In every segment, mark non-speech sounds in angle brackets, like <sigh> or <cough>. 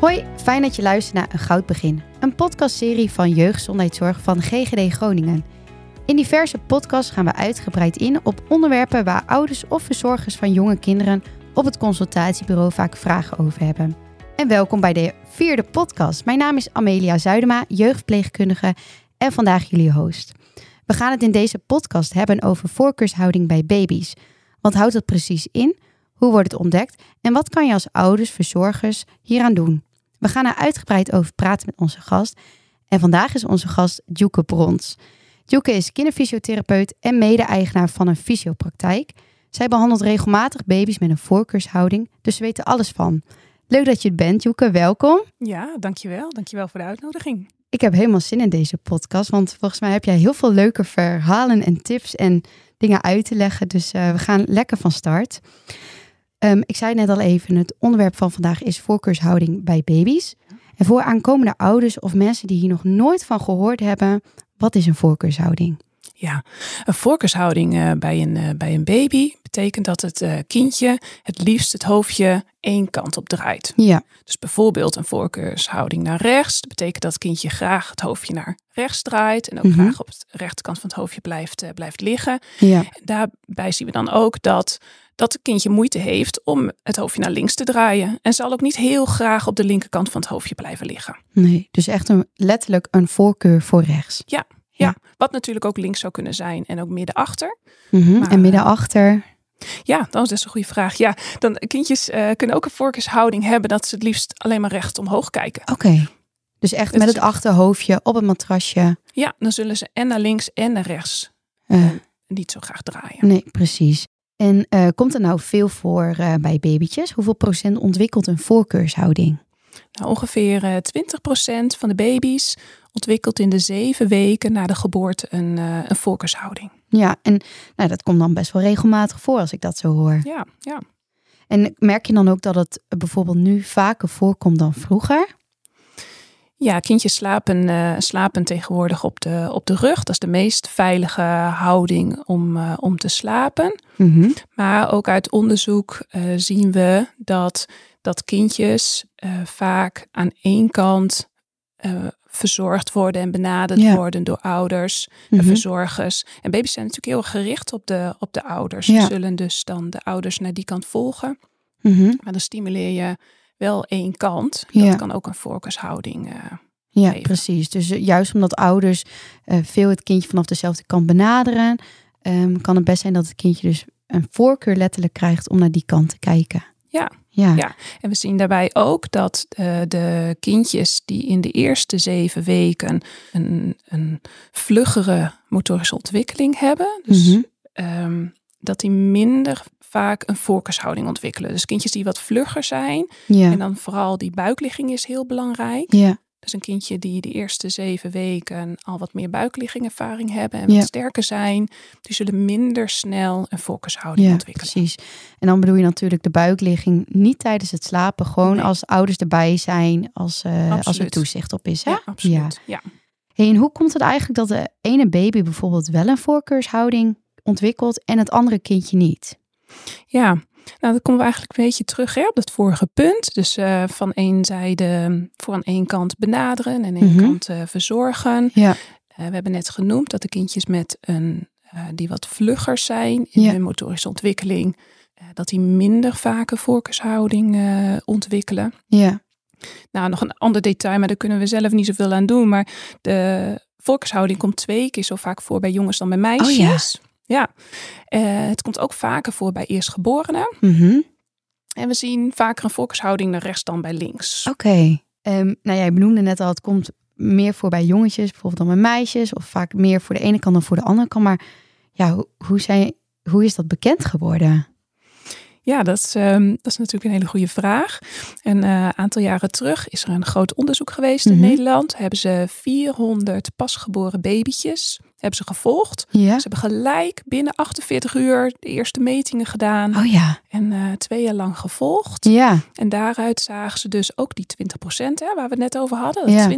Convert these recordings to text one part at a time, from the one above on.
Hoi, fijn dat je luistert naar Een Goud Begin, een podcastserie van Jeugdgezondheidszorg van GGD Groningen. In diverse podcasts gaan we uitgebreid in op onderwerpen waar ouders of verzorgers van jonge kinderen op het consultatiebureau vaak vragen over hebben. En welkom bij de vierde podcast. Mijn naam is Amelia Zuidema, jeugdpleegkundige en vandaag jullie host. We gaan het in deze podcast hebben over voorkeurshouding bij baby's. Wat houdt dat precies in? Hoe wordt het ontdekt? En wat kan je als ouders, verzorgers hieraan doen? We gaan er uitgebreid over praten met onze gast. En vandaag is onze gast Djoeke Brons. Djoeke is kinderfysiotherapeut en mede-eigenaar van een fysiopraktijk. Zij behandelt regelmatig baby's met een voorkeurshouding, dus ze weten alles van. Leuk dat je het bent, Djoeke. Welkom. Ja, dankjewel. Dankjewel voor de uitnodiging. Ik heb helemaal zin in deze podcast, want volgens mij heb jij heel veel leuke verhalen en tips en dingen uit te leggen. Dus uh, we gaan lekker van start. Um, ik zei net al even, het onderwerp van vandaag is voorkeurshouding bij baby's. En voor aankomende ouders of mensen die hier nog nooit van gehoord hebben, wat is een voorkeurshouding? Ja, een voorkeurshouding uh, bij, een, uh, bij een baby betekent dat het uh, kindje het liefst het hoofdje één kant op draait. Ja. Dus bijvoorbeeld een voorkeurshouding naar rechts. Dat betekent dat het kindje graag het hoofdje naar rechts draait en ook Mhm. graag op de rechterkant van het hoofdje blijft, blijft liggen. Ja. En daarbij zien we dan ook dat dat het kindje moeite heeft om het hoofdje naar links te draaien. En zal ook niet heel graag op de linkerkant van het hoofdje blijven liggen. Nee, dus echt een, letterlijk een voorkeur voor rechts. Ja, wat natuurlijk ook links zou kunnen zijn en ook midden achter. Mhm. Maar- En midden achter. Ja, dat is een goede vraag. Ja, dan kindjes eh, kunnen ook een voorkeurshouding hebben dat ze het liefst alleen maar recht omhoog kijken. Oké. Dus echt Dat met het achterhoofdje op het matrasje. Ja, dan zullen ze en naar links en naar rechts Eh, eh, niet zo graag draaien. nee, precies. En eh, komt er nou veel voor eh, bij babytjes? Hoeveel procent ontwikkelt een voorkeurshouding? Nou, ongeveer eh 20% van de baby's ontwikkelt in de zeven weken na de geboorte een, een voorkeurshouding. Ja, en nou, dat komt dan best wel regelmatig voor als ik dat zo hoor. Ja, ja. En merk je dan ook dat het bijvoorbeeld nu vaker voorkomt dan vroeger? Ja, kindjes slapen, eh, slapen tegenwoordig op de, op de rug. Dat is de meest veilige houding om, eh, om te slapen. Mhm. Maar ook uit onderzoek eh, zien we dat, dat kindjes vaak aan één kant verzorgd worden en benaderd Ja. worden door ouders en Mhm. verzorgers. En baby's zijn natuurlijk heel gericht op de, op de ouders. Ja. Ze zullen dus dan de ouders naar die kant volgen. Mhm. Maar dan stimuleer je wel één kant. Ja. Dat kan ook een voorkeurshouding. eh, Ja, geven. precies. Dus eh, juist omdat ouders eh, veel het kindje vanaf dezelfde kant benaderen, ehm, kan het best zijn dat het kindje dus een voorkeur letterlijk krijgt om naar die kant te kijken. Ja. Ja. Ja. En we zien daarbij ook dat de kindjes die in de eerste zeven weken een, een vluggere motorische ontwikkeling hebben, dus Mhm. ehm, dat die minder vaak een voorkeurshouding ontwikkelen. Dus kindjes die wat vlugger zijn, Ja. en dan vooral die buikligging is heel belangrijk. Ja. Dus een kindje die de eerste zeven weken al wat meer buikliggingervaring hebben en Ja. wat sterker zijn, die zullen minder snel een voorkeurshouding ja, ontwikkelen. precies. En dan bedoel je natuurlijk de buikligging niet tijdens het slapen, gewoon Nee. als ouders erbij zijn, als, eh, als er toezicht op is. Hè? Ja, absoluut. Ja. Hey, en hoe komt het eigenlijk dat de ene baby bijvoorbeeld wel een voorkeurshouding ontwikkelt en het andere kindje niet? Ja, nou dan komen we eigenlijk een beetje terug hè, op dat vorige punt. Dus eh, van één zijde voor aan één kant benaderen en één Mhm. kant eh, verzorgen. Ja. Eh, we hebben net genoemd dat de kindjes met een, die wat vlugger zijn in Ja. hun motorische ontwikkeling, dat die minder vaak een voorkeurshouding ontwikkelen. Ja. Nou, nog een ander detail, maar daar kunnen we zelf niet zoveel aan doen. Maar de voorkeurshouding komt twee keer zo vaak voor bij jongens dan bij meisjes. ja. Eh, het komt ook vaker voor bij eerstgeborenen. Mhm. En we zien vaker een voorkeurshouding naar rechts dan bij links. Oké. Ehm, nou, jij benoemde net al, het komt meer voor bij jongetjes, bijvoorbeeld dan bij meisjes, of vaak meer voor de ene kant dan voor de andere kant. Maar ja, hoe, hoe, zijn, hoe is dat bekend geworden? Ja, dat is, ehm, dat is natuurlijk een hele goede vraag. Een eh, aantal jaren terug is er een groot onderzoek geweest in Mhm. Nederland. Hebben ze 400 pasgeboren babytjes hebben ze gevolgd. Ja. Ze hebben gelijk binnen 48 uur de eerste metingen gedaan. Oh ja. En eh, twee jaar lang gevolgd. Ja. En daaruit zagen ze dus ook die 20% hè, waar we het net over hadden. Dat Ja.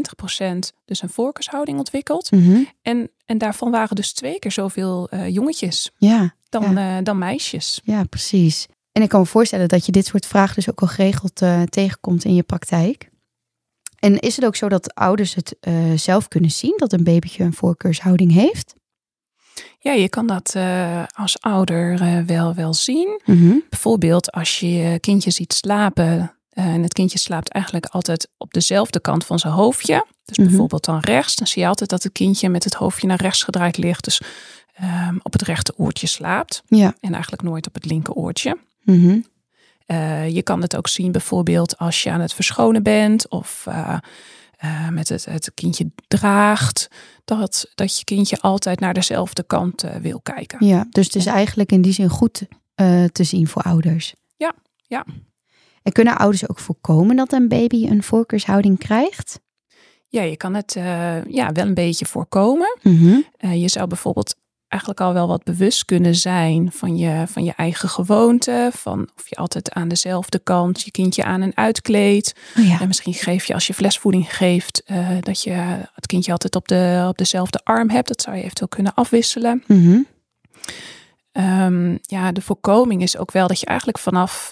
20% dus een voorkeurshouding ontwikkelt. Mhm. En, en daarvan waren dus twee keer zoveel eh, jongetjes Ja. dan, eh, dan meisjes. Ja, precies. En ik kan me voorstellen dat je dit soort vragen dus ook al geregeld tegenkomt in je praktijk. En is het ook zo dat ouders het uh, zelf kunnen zien dat een babytje een voorkeurshouding heeft? Ja, je kan dat uh, als ouder uh, wel, wel zien. Mm -hmm. Bijvoorbeeld als je je kindje ziet slapen. en het kindje slaapt eigenlijk altijd op dezelfde kant van zijn hoofdje. Dus mm -hmm. bijvoorbeeld dan rechts. Dan zie je altijd dat het kindje met het hoofdje naar rechts gedraaid ligt. Dus um, op het rechte oortje slaapt. Ja. En eigenlijk nooit op het linker oortje. Mm -hmm. Uh, je kan het ook zien bijvoorbeeld als je aan het verschonen bent of uh, uh, met het, het kindje draagt. Dat, dat je kindje altijd naar dezelfde kant wil kijken. Ja, dus het is eigenlijk in die zin goed te zien voor ouders. Ja, ja. En kunnen ouders ook voorkomen dat een baby een voorkeurshouding krijgt? Ja, je kan het ja, wel een beetje voorkomen. Mm -hmm. je zou bijvoorbeeld eigenlijk al wel wat bewust kunnen zijn van je, van je eigen gewoonte. Van of je altijd aan dezelfde kant je kindje aan en uitkleedt. Oh ja. En misschien geef je als je flesvoeding geeft, uh, dat je het kindje altijd op, de, op dezelfde arm hebt. Dat zou je eventueel kunnen afwisselen. Mm -hmm. um, ja, de voorkoming is ook wel dat je eigenlijk vanaf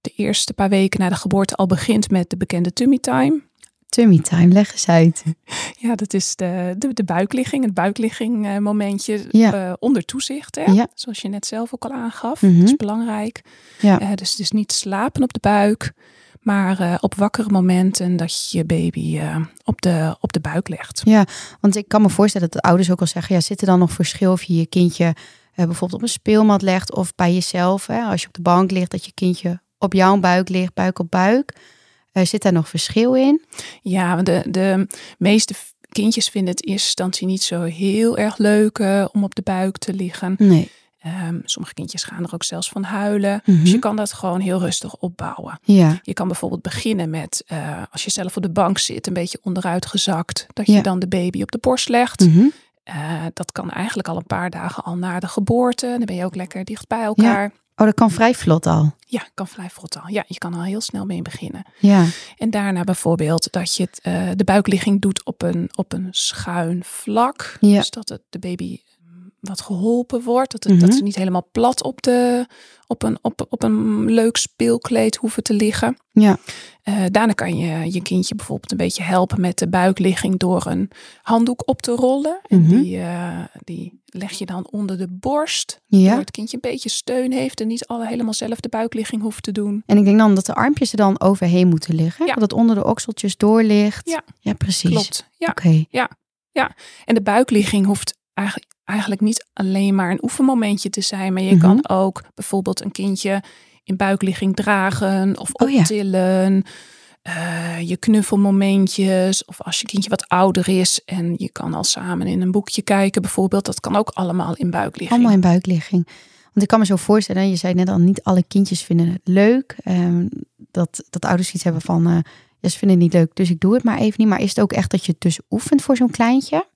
de eerste paar weken na de geboorte al begint met de bekende tummy time. Tummy time, leg eens uit. <laughs> Ja, dat is de, de, de buikligging, het buikligging uh, momentje ja. uh, onder toezicht. Hè? Ja. Zoals je net zelf ook al aangaf. Mhm. Dat is belangrijk. Ja. Uh, dus het is niet slapen op de buik, maar op wakkere momenten dat je je baby op, de, op de buik legt. Ja, want ik kan me voorstellen dat de ouders ook al zeggen, ja, zit er dan nog verschil of je je kindje bijvoorbeeld op een speelmat legt of bij jezelf, hè, als je op de bank ligt, dat je kindje op jouw buik ligt, buik op buik. Uh, zit daar nog verschil in? Ja, de, de meeste kindjes vinden het in eerste instantie niet zo heel erg leuk uh, om op de buik te liggen. Nee. Um, sommige kindjes gaan er ook zelfs van huilen. Mhm. Dus je kan dat gewoon heel rustig opbouwen. Ja. Je kan bijvoorbeeld beginnen met, uh, als je zelf op de bank zit, een beetje onderuit gezakt, dat Ja. je dan de baby op de borst legt. Mhm. Uh, dat kan eigenlijk al een paar dagen al na de geboorte. Dan ben je ook lekker dicht bij elkaar. Oh, dat kan vrij vlot al. Ja, kan vrij vlot al. Ja, je kan al heel snel mee beginnen. Ja. En daarna bijvoorbeeld dat je het, uh, de buikligging doet op een, op een schuin vlak. Ja. Dus dat het, de baby wat geholpen wordt. Dat, het, Mhm. dat ze niet helemaal plat op, de, op, een, op, op een leuk speelkleed hoeven te liggen. Ja. Uh, daarna kan je je kindje bijvoorbeeld een beetje helpen met de buikligging door een handdoek op te rollen. En Mhm. die, uh, die leg je dan onder de borst. Ja. Waardoor het kindje een beetje steun heeft en niet alle helemaal zelf de buikligging hoeft te doen. En ik denk dan dat de armpjes er dan overheen moeten liggen. Ja. Dat het onder de okseltjes door ligt. Ja. ja precies. Klopt. Ja. Oké. En de buikligging hoeft eigenlijk, eigenlijk niet alleen maar een oefenmomentje te zijn, maar je Mhm. kan ook bijvoorbeeld een kindje in buikligging dragen of Oh ja. optillen. eh, je knuffelmomentjes of als je kindje wat ouder is en je kan al samen in een boekje kijken bijvoorbeeld. Dat kan ook allemaal in buikligging. Allemaal in buikligging. Want ik kan me zo voorstellen, je zei net al, niet alle kindjes vinden het leuk. ehm, dat, dat ouders iets hebben van, eh, ja, ze vinden het niet leuk, dus ik doe het maar even niet. Maar is het ook echt dat je het dus oefent voor zo'n kleintje?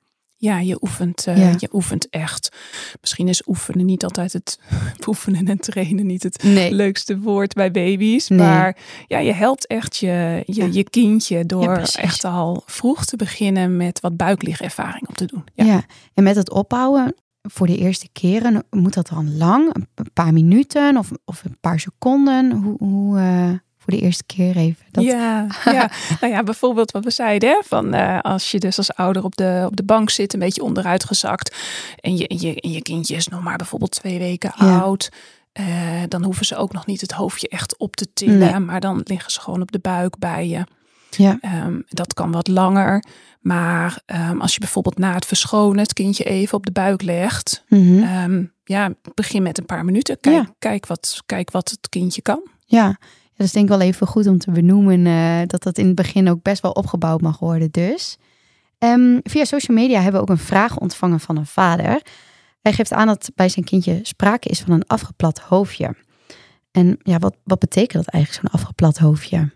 Ja, je oefent, uh, Ja. je oefent echt. Misschien is oefenen niet altijd het <laughs> oefenen en trainen niet het Nee. leukste woord bij baby's. Nee. Maar ja, je helpt echt je, je, Ja. je kindje door echt al vroeg te beginnen met wat buikligervaring op te doen. Ja. Ja. en met het opbouwen voor de eerste keren, moet dat dan lang? Een paar minuten of, of een paar seconden? Hoe, hoe eh, voor de eerste keer even? Dat... Ja, ja. <laughs> nou ja, bijvoorbeeld wat we zeiden, hè, van eh, als je dus als ouder op de, op de bank zit, een beetje onderuit gezakt en je, en je, en je kindje is nog maar bijvoorbeeld twee weken Ja. oud, eh, dan hoeven ze ook nog niet het hoofdje echt op te tillen, Nee. maar dan liggen ze gewoon op de buik bij je. Ja. Ehm, dat kan wat langer, maar ehm, als je bijvoorbeeld na het verschonen het kindje even op de buik legt, Mhm. ehm, ja, begin met een paar minuten. Kijk, Ja. kijk, wat, kijk wat het kindje kan. Ja, dat is denk ik wel even goed om te benoemen eh, dat dat in het begin ook best wel opgebouwd mag worden dus. Ehm, via social media hebben we ook een vraag ontvangen van een vader. Hij geeft aan dat bij zijn kindje sprake is van een afgeplat hoofdje. En ja, wat, wat betekent dat eigenlijk, zo'n afgeplat hoofdje?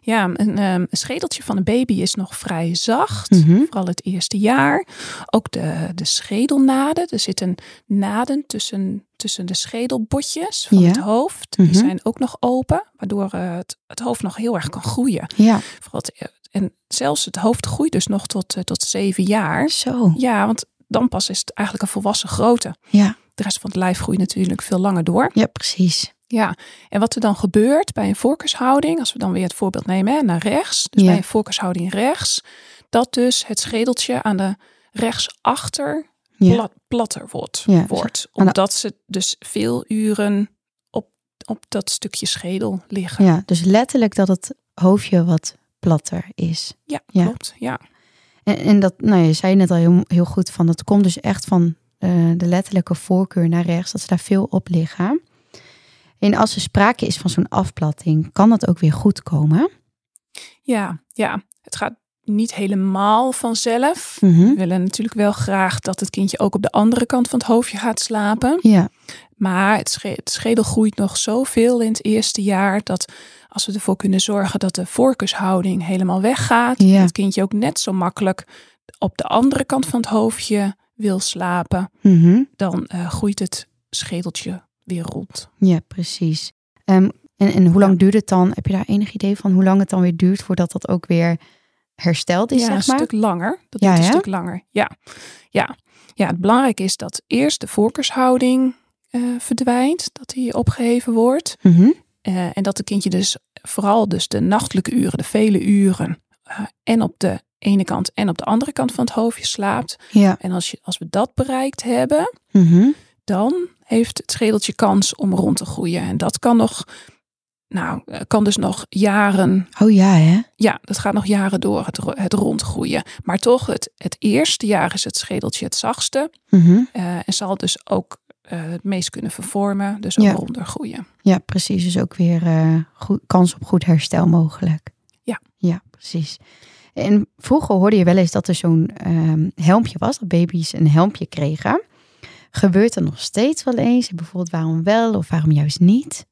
Ja, een, ehm, een schedeltje van een baby is nog vrij zacht. Mhm. Vooral het eerste jaar. Ook de, de schedelnaden. Er zitten naden tussen, tussen de schedelbotjes van Ja. het hoofd. Mhm. Die zijn ook nog open. Waardoor eh, het, het hoofd nog heel erg kan groeien. Ja, Vooral het- en zelfs het hoofd groeit dus nog tot, eh, tot zeven jaar. zo. Ja, want dan pas is het eigenlijk een volwassen grootte. Ja, de rest van het lijf groeit natuurlijk veel langer door. Ja, precies. Ja, en wat er dan gebeurt bij een voorkeurshouding, als we dan weer het voorbeeld nemen hè, naar rechts, dus bij een voorkeurshouding rechts, dat dus het schedeltje aan de rechtsachter plat, platter wordt. Ja, wordt omdat ze dus veel uren op, op dat stukje schedel liggen. Ja, dus letterlijk dat het hoofdje wat platter is. Ja, klopt. Ja. En, en dat, nou je zei net al heel, heel goed van, dat komt dus echt van uh, de letterlijke voorkeur naar rechts, dat ze daar veel op liggen. En als er sprake is van zo'n afplatting, kan dat ook weer goed komen? Ja, ja. Het gaat niet helemaal vanzelf. Mhm. We willen natuurlijk wel graag dat het kindje ook op de andere kant van het hoofdje gaat slapen. Ja. Maar het, schedel groeit nog zoveel in het eerste jaar dat als we ervoor kunnen zorgen dat de voorkeurshouding helemaal weggaat, ja. het kindje ook net zo makkelijk op de andere kant van het hoofdje wil slapen, mhm. dan uh, groeit het schedeltje weer rond. Ja, precies. Um, en, en hoe lang duurt het dan? Heb je daar enig idee van hoe lang het dan weer duurt voordat dat ook weer hersteld is? Ja, zeg maar? een stuk langer. Dat ja, duurt een stuk langer. Ja. ja. Ja, het belangrijke is dat eerst de voorkeurshouding uh, verdwijnt, dat die opgeheven wordt. Mm en dat het kindje dus vooral dus de nachtelijke uren, de vele uren, en op de ene kant en op de andere kant van het hoofdje slaapt. Ja. En als, je, als we dat bereikt hebben, mm dan heeft het schedeltje kans om rond te groeien. En dat kan nog, nou, kan dus nog jaren. Oh ja, hè? Ja, dat gaat nog jaren door, het, het rondgroeien. Maar toch, het, het eerste jaar is het schedeltje het zachtste. Mm en zal dus ook uh, het meest kunnen vervormen, dus ook ja. ronder groeien. Ja, precies. Dus ook weer uh, goed, kans op goed herstel mogelijk. Precies. En vroeger hoorde je wel eens dat er zo'n um, helmpje was, dat baby's een helmpje kregen. Gebeurt er nog steeds wel eens? Bijvoorbeeld waarom wel of waarom juist niet?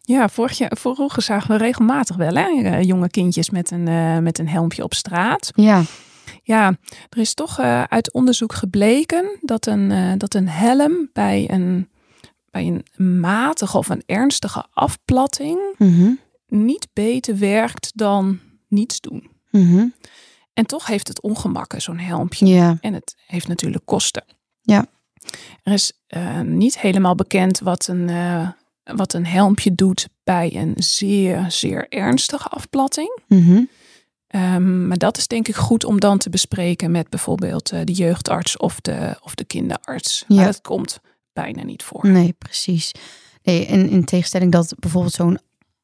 Ja, vorig jaar, vroeger zagen we regelmatig wel hè? Eh, jonge kindjes met een, uh, met een helmpje op straat. Ja. Ja, er is toch uh, uit onderzoek gebleken dat een, uh, dat een helm bij een, bij een matige of een ernstige afplatting mm -hmm. niet beter werkt dan niets doen. Mm -hmm. En toch heeft het ongemakken, zo'n helmpje. En het heeft natuurlijk kosten. Ja. Er is uh, niet helemaal bekend wat een, uh, wat een helmpje doet bij een zeer, zeer ernstige afplatting. Mm -hmm. um, maar dat is denk ik goed om dan te bespreken met bijvoorbeeld uh, de jeugdarts of de, of de kinderarts. Ja. Maar dat komt bijna niet voor. Nee, precies. Nee, en in tegenstelling dat bijvoorbeeld zo'n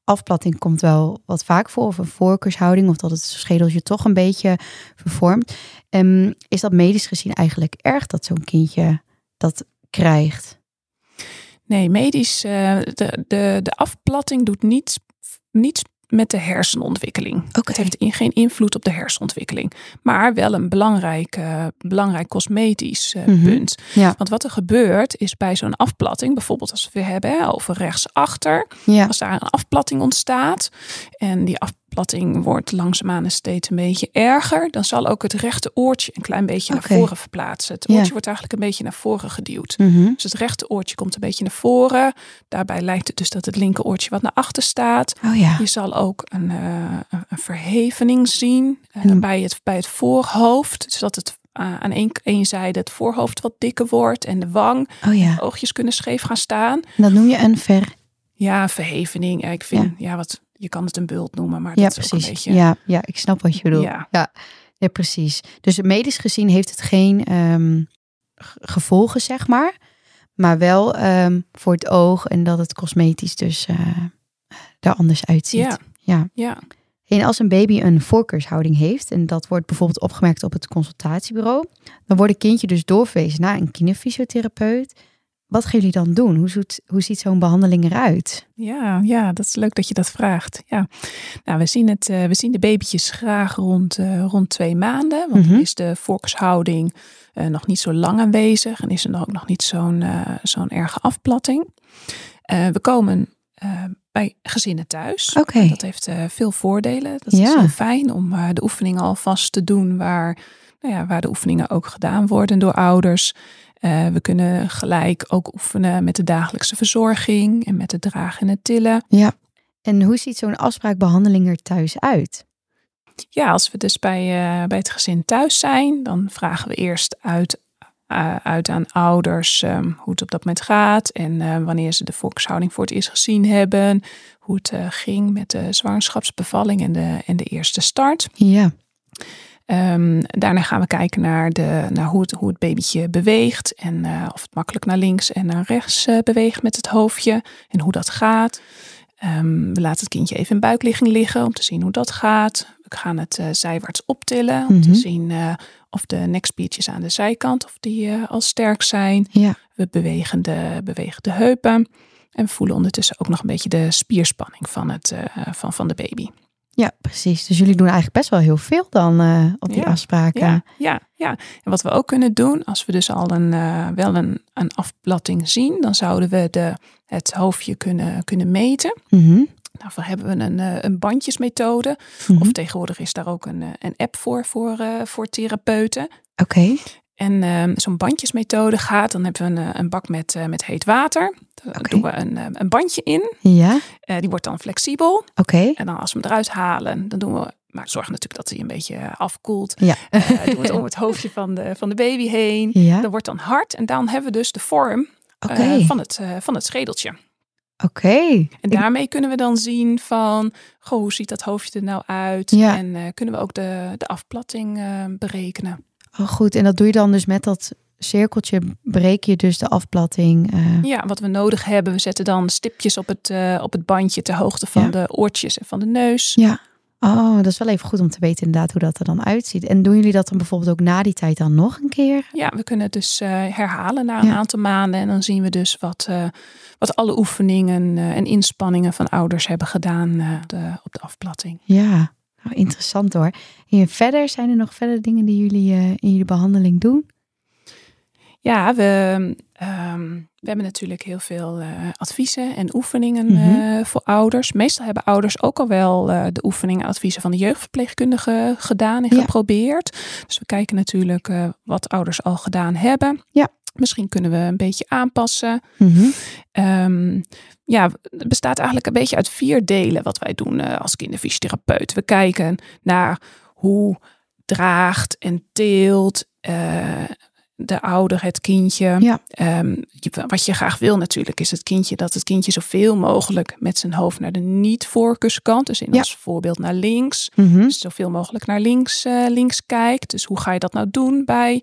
afplatting komt wel wat vaak voor, of een voorkeurshouding, of dat het schedeltje toch een beetje vervormt. Um, is dat medisch gezien eigenlijk erg dat zo'n kindje dat krijgt? Nee, medisch, uh, de, de, de afplatting doet niets, niets met de hersenontwikkeling. Okay. Het heeft in, geen invloed op de hersenontwikkeling. Maar wel een belangrijk, uh, belangrijk cosmetisch uh, Mhm. mm-hmm. punt. Ja. Want wat er gebeurt is bij zo'n afplatting, bijvoorbeeld als we hebben hè, over rechtsachter, Ja. als daar een afplatting ontstaat en die afplatting wordt langzaamaan steeds een beetje erger, dan zal ook het rechte oortje een klein beetje naar voren verplaatsen. Het Ja. oortje wordt eigenlijk een beetje naar voren geduwd. Mhm. Dus het rechte oortje komt een beetje naar voren. Daarbij lijkt het dus dat het linker oortje wat naar achter staat. Oh ja. Je zal ook een, uh, een verhevening zien uh, Hmm. bij, het, bij het voorhoofd. Zodat het uh, aan één, één zijde het voorhoofd wat dikker wordt en de wang. Oh ja. De oogjes kunnen scheef gaan staan. Dat noem je een ver. Ja, verhevening. Ik vind, ja. wat, je kan het een bult noemen, maar Ja, dat is ook precies. een beetje... Ja, ja, ik snap wat je bedoelt. Ja. Ja, ja precies. Dus medisch gezien heeft het geen ehm, gevolgen, zeg maar. Maar wel ehm, voor het oog en dat het cosmetisch dus eh er anders uitziet. Ja. ja. ja. En als een baby een voorkeurshouding heeft, en dat wordt bijvoorbeeld opgemerkt op het consultatiebureau, dan wordt een kindje dus doorverwezen naar een kinderfysiotherapeut. Wat gaan jullie dan doen? Hoe, ziet, hoe ziet zo'n behandeling eruit? Ja, ja, dat is leuk dat je dat vraagt. Ja. Nou, we zien, het, uh, we zien de babytjes graag rond, uh, rond twee maanden. Want Mhm. dan is de volkshouding uh, nog niet zo lang aanwezig. En is er ook nog niet zo'n zo'n erge afplatting. we komen bij gezinnen thuis. Oké. Dat heeft veel voordelen. Dat is Ja. heel fijn om de oefeningen alvast te doen waar, nou ja, waar de oefeningen ook gedaan worden door ouders. Uh, we kunnen gelijk ook oefenen met de dagelijkse verzorging en met het dragen en het tillen. Ja. En hoe ziet zo'n afspraakbehandeling er thuis uit? Ja, als we dus bij, uh, bij het gezin thuis zijn, dan vragen we eerst uit uit aan ouders ehm, hoe het op dat moment gaat en wanneer ze de volkshouding voor het eerst gezien hebben, hoe het ging met de zwangerschapsbevalling en de, en de eerste start. Ja. Um, daarna gaan we kijken naar, de, naar hoe, het, hoe het babytje beweegt. En uh, of het makkelijk naar links en naar rechts uh, beweegt met het hoofdje. En hoe dat gaat. Um, we laten het kindje even in buikligging liggen om te zien hoe dat gaat. We gaan het uh, zijwaarts optillen om mm -hmm. te mhm. zien of de nekspiertjes aan de zijkant of die al sterk zijn. Ja. We bewegen de, bewegen de heupen. En we voelen ondertussen ook nog een beetje de spierspanning van, het, van, van de baby. Ja, precies. Dus jullie doen eigenlijk best wel heel veel dan uh, op die ja, afspraken. Ja, ja, ja. En wat we ook kunnen doen, als we dus al een, uh, wel een, een afplatting zien, dan zouden we de, het hoofdje kunnen, kunnen meten. Mm -hmm. Daarvoor hebben we een, uh, een bandjesmethode. Mm -hmm. Of tegenwoordig is daar ook een, een app voor, voor, voor therapeuten. Oké. Okay. En um, zo'n bandjesmethode gaat, dan hebben we een, een bak met, uh, met heet water. Daar okay. doen we een, een bandje in. Ja. Uh, die wordt dan flexibel. Oké. Okay. En dan als we hem eruit halen, dan doen we, maar zorg natuurlijk dat hij een beetje afkoelt. Ja. Uh, doen we het om het hoofdje van de, van de baby heen. Ja. Dat wordt dan hard en dan hebben we dus de vorm okay. van, het, van het schedeltje. Oké. Okay. En daarmee kunnen we dan zien van, goh, hoe ziet dat hoofdje er nou uit? Ja. En kunnen we ook de, de afplatting berekenen. Oh, goed, en dat doe je dan dus met dat cirkeltje, breek je dus de afplatting. Uh... Ja, wat we nodig hebben. We zetten dan stipjes op het, uh, op het bandje ter hoogte van ja. de oortjes en van de neus. Ja. Oh, dat is wel even goed om te weten inderdaad hoe dat er dan uitziet. En doen jullie dat dan bijvoorbeeld ook na die tijd dan nog een keer? Ja, we kunnen het dus uh, herhalen na een ja. aantal maanden. En dan zien we dus wat, wat alle oefeningen en inspanningen van ouders hebben gedaan de, op de afplatting. Ja, nou, interessant hoor. En verder, zijn er nog verder dingen die jullie uh, in jullie behandeling doen? Ja, we, um, we hebben natuurlijk heel veel uh, adviezen en oefeningen mm -hmm. uh, voor ouders. Meestal hebben ouders ook al wel de oefeningen en adviezen van de jeugdverpleegkundige gedaan en ja. geprobeerd. Dus we kijken natuurlijk wat ouders al gedaan hebben. Ja. Misschien kunnen we een beetje aanpassen. Mm -hmm. um, ja, het bestaat eigenlijk een beetje uit vier delen wat wij doen uh, als kinderfysiotherapeut. We kijken naar hoe draagt en teelt uh, de ouder het kindje. Ja. Um, wat je graag wil natuurlijk is het kindje dat het kindje zoveel mogelijk met zijn hoofd naar de niet-voorkuskant, dus in Ja. als voorbeeld naar links, Mhm. dus zoveel mogelijk naar links, eh, links kijkt. Dus hoe ga je dat nou doen bij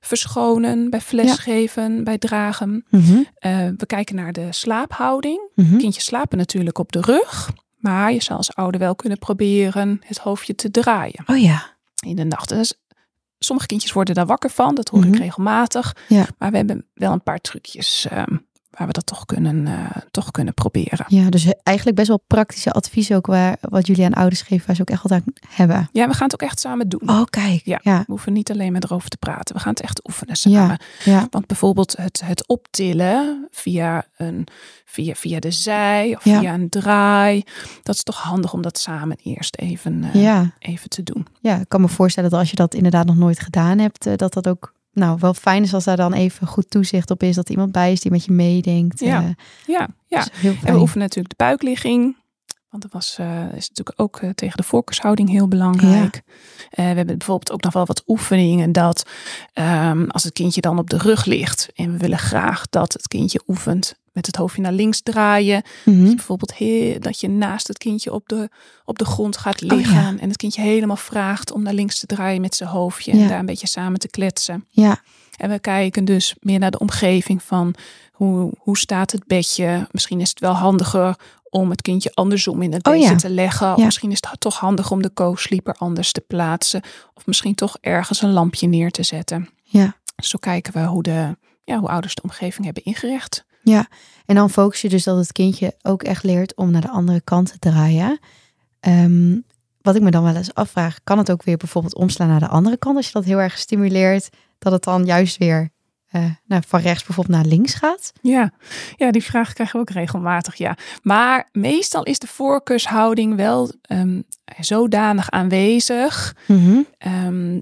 verschonen, bij flesgeven, bij dragen? Mhm. Eh, we kijken naar de slaaphouding. Mhm. Kindjes slapen natuurlijk op de rug. Maar je zal als ouder wel kunnen proberen het hoofdje te draaien Oh ja. in de nacht. Dus sommige kindjes worden daar wakker van. Dat hoor Mhm. ik regelmatig. Ja. Maar we hebben wel een paar trucjes ehm, waar we dat toch kunnen, eh, toch kunnen proberen. Ja, dus eigenlijk best wel praktische advies ook waar, wat jullie aan ouders geven, waar ze ook echt wat aan hebben. Ja, we gaan het ook echt samen doen. Oh, kijk. Ja. Ja, We hoeven niet alleen maar erover te praten. We gaan het echt oefenen samen. ja. Want bijvoorbeeld het, het optillen via, een, via, via de zij of Ja. via een draai. Dat is toch handig om dat samen eerst even, ja. even te doen. Ja, ik kan me voorstellen dat als je dat inderdaad nog nooit gedaan hebt, eh, dat dat ook nou, wel fijn is als daar dan even goed toezicht op is. Dat er iemand bij is die met je meedenkt. Ja. Eh, Ja, ja. heel En we oefenen natuurlijk de buikligging. Want dat was, eh, is natuurlijk ook eh, tegen de voorkeurshouding heel belangrijk. We hebben bijvoorbeeld ook nog wel wat oefeningen dat ehm, als het kindje dan op de rug ligt en we willen graag dat het kindje oefent met het hoofdje naar links draaien. Mhm. Dus bijvoorbeeld he- dat je naast het kindje op de, op de grond gaat liggen Oh ja. en het kindje helemaal vraagt om naar links te draaien met zijn hoofdje Ja. en daar een beetje samen te kletsen. Ja, En we kijken dus meer naar de omgeving van hoe, hoe staat het bedje. Misschien is het wel handiger om het kindje andersom in het Oh bedje ja. te leggen. Of Ja. misschien is het toch handig om de co-sleeper anders te plaatsen. Of misschien toch ergens een lampje neer te zetten. ja. Zo kijken we hoe, de, ja, hoe ouders de omgeving hebben ingericht. En dan focus je dus dat het kindje ook echt leert om naar de andere kant te draaien. Ehm, wat ik me dan wel eens afvraag, kan het ook weer bijvoorbeeld omslaan naar de andere kant? Als je dat heel erg stimuleert, dat het dan juist weer eh, nou, van rechts bijvoorbeeld naar links gaat? Ja. ja, die vraag krijgen we ook regelmatig, ja. Maar meestal is de voorkeurshouding wel ehm, zodanig aanwezig Mhm. ehm,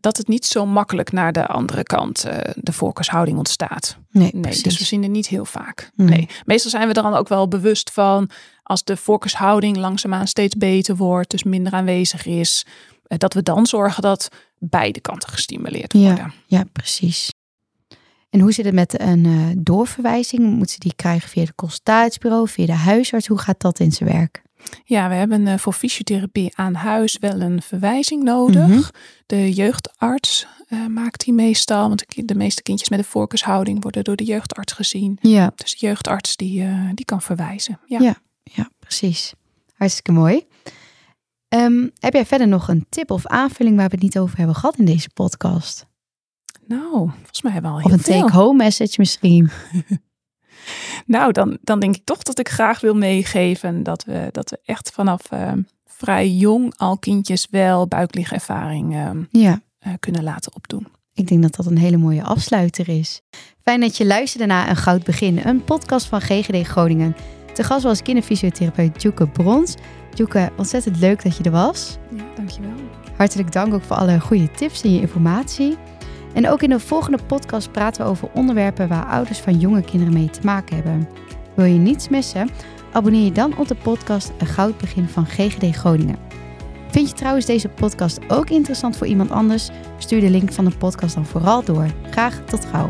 dat het niet zo makkelijk naar de andere kant eh, de voorkeurshouding ontstaat. Nee, dus we zien het niet heel vaak. Nee. Nee. Meestal zijn we er dan ook wel bewust van als de voorkeurshouding langzaamaan steeds beter wordt, dus minder aanwezig is, eh, dat we dan zorgen dat beide kanten gestimuleerd worden. Ja, ja precies. En hoe zit het met een uh, doorverwijzing? Moet ze die krijgen via het consultatiebureau, via de huisarts? Hoe gaat dat in zijn werk? Ja, we hebben uh, voor fysiotherapie aan huis wel een verwijzing nodig. Mhm. De jeugdarts uh, maakt die meestal, want de, meeste kindjes met een voorkeurshouding worden door de jeugdarts gezien. Ja. Dus de jeugdarts die, die kan verwijzen. Ja. ja, ja, precies. Hartstikke mooi. Um, heb jij verder nog een tip of aanvulling waar we het niet over hebben gehad in deze podcast? Nou, volgens mij hebben we al heel Of een take-home message misschien. <laughs> nou, dan, dan denk ik toch dat ik graag wil meegeven dat we, dat we echt vanaf uh, vrij jong al kindjes wel buikligervaring uh, ja. uh, kunnen laten opdoen. Ik denk dat dat een hele mooie afsluiter is. Fijn dat je luisterde naar Een Goud Begin, een podcast van GGD Groningen. Te gast was kinderfysiotherapeut Joeke Brons. Joeke, ontzettend leuk dat je er was. Ja, dankjewel. Hartelijk dank ook voor alle goede tips en je informatie. En ook in de volgende podcast praten we over onderwerpen waar ouders van jonge kinderen mee te maken hebben. Wil je niets missen? Abonneer je dan op de podcast Een Goud Begin van GGD Groningen. Vind je trouwens deze podcast ook interessant voor iemand anders? Stuur de link van de podcast dan vooral door. Graag tot gauw.